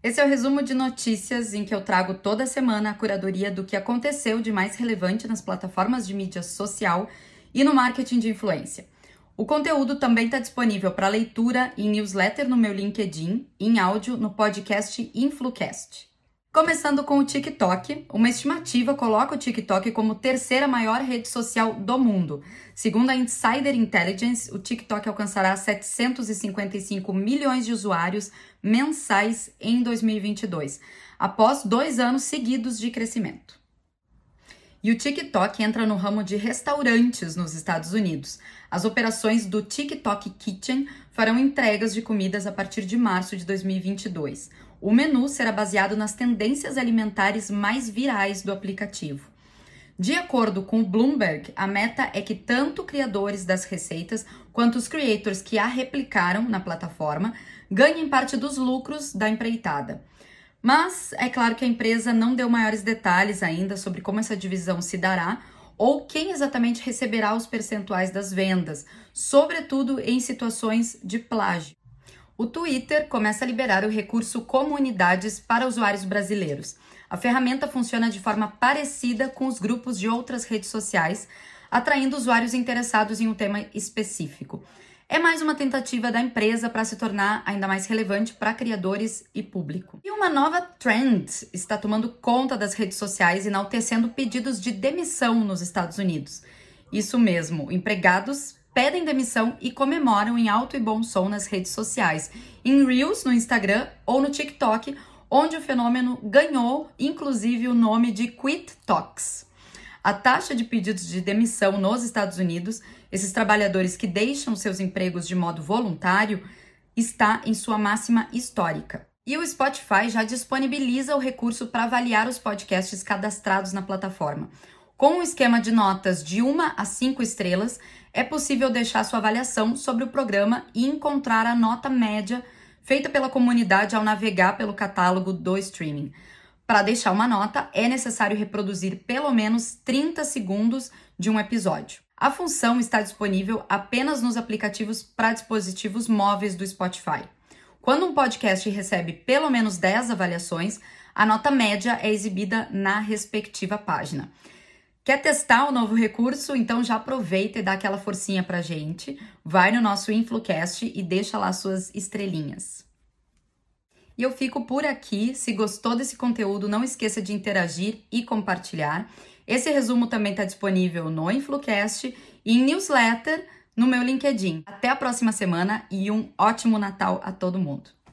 Esse é o resumo de notícias em que eu trago toda semana a curadoria do que aconteceu de mais relevante nas plataformas de mídia social e no marketing de influência. O conteúdo também está disponível para leitura em newsletter no meu LinkedIn, em áudio no podcast Influcast. Começando com o TikTok, uma estimativa coloca o TikTok como terceira maior rede social do mundo. Segundo a Insider Intelligence, o TikTok alcançará 755 milhões de usuários mensais em 2022, após dois anos seguidos de crescimento. E o TikTok entra no ramo de restaurantes nos Estados Unidos. As operações do TikTok Kitchen farão entregas de comidas a partir de março de 2022. O menu será baseado nas tendências alimentares mais virais do aplicativo. De acordo com o Bloomberg, a meta é que tanto criadores das receitas quanto os creators que a replicaram na plataforma ganhem parte dos lucros da empreitada. Mas é claro que a empresa não deu maiores detalhes ainda sobre como essa divisão se dará ou quem exatamente receberá os percentuais das vendas, sobretudo em situações de plágio o Twitter começa a liberar o recurso Comunidades para usuários brasileiros. A ferramenta funciona de forma parecida com os grupos de outras redes sociais, atraindo usuários interessados em um tema específico. É mais uma tentativa da empresa para se tornar ainda mais relevante para criadores e público. E uma nova trend está tomando conta das redes sociais, enaltecendo pedidos de demissão nos Estados Unidos. Isso mesmo, empregados pedem demissão e comemoram em alto e bom som nas redes sociais, em Reels no Instagram ou no TikTok, onde o fenômeno ganhou inclusive o nome de Quit Talks. A taxa de pedidos de demissão nos Estados Unidos, esses trabalhadores que deixam seus empregos de modo voluntário, está em sua máxima histórica. E o Spotify já disponibiliza o recurso para avaliar os podcasts cadastrados na plataforma. Com um esquema de notas de 1 a 5 estrelas, é possível deixar sua avaliação sobre o programa e encontrar a nota média feita pela comunidade ao navegar pelo catálogo do streaming. Para deixar uma nota, é necessário reproduzir pelo menos 30 segundos de um episódio. A função está disponível apenas nos aplicativos para dispositivos móveis do Spotify. Quando um podcast recebe pelo menos 10 avaliações, a nota média é exibida na respectiva página. Quer testar o novo recurso? Então já aproveita e dá aquela forcinha pra gente. Vai no nosso InfluCast e deixa lá suas estrelinhas. E eu fico por aqui. Se gostou desse conteúdo, não esqueça de interagir e compartilhar. Esse resumo também está disponível no InfluCast e em newsletter no meu LinkedIn. Até a próxima semana e um ótimo Natal a todo mundo.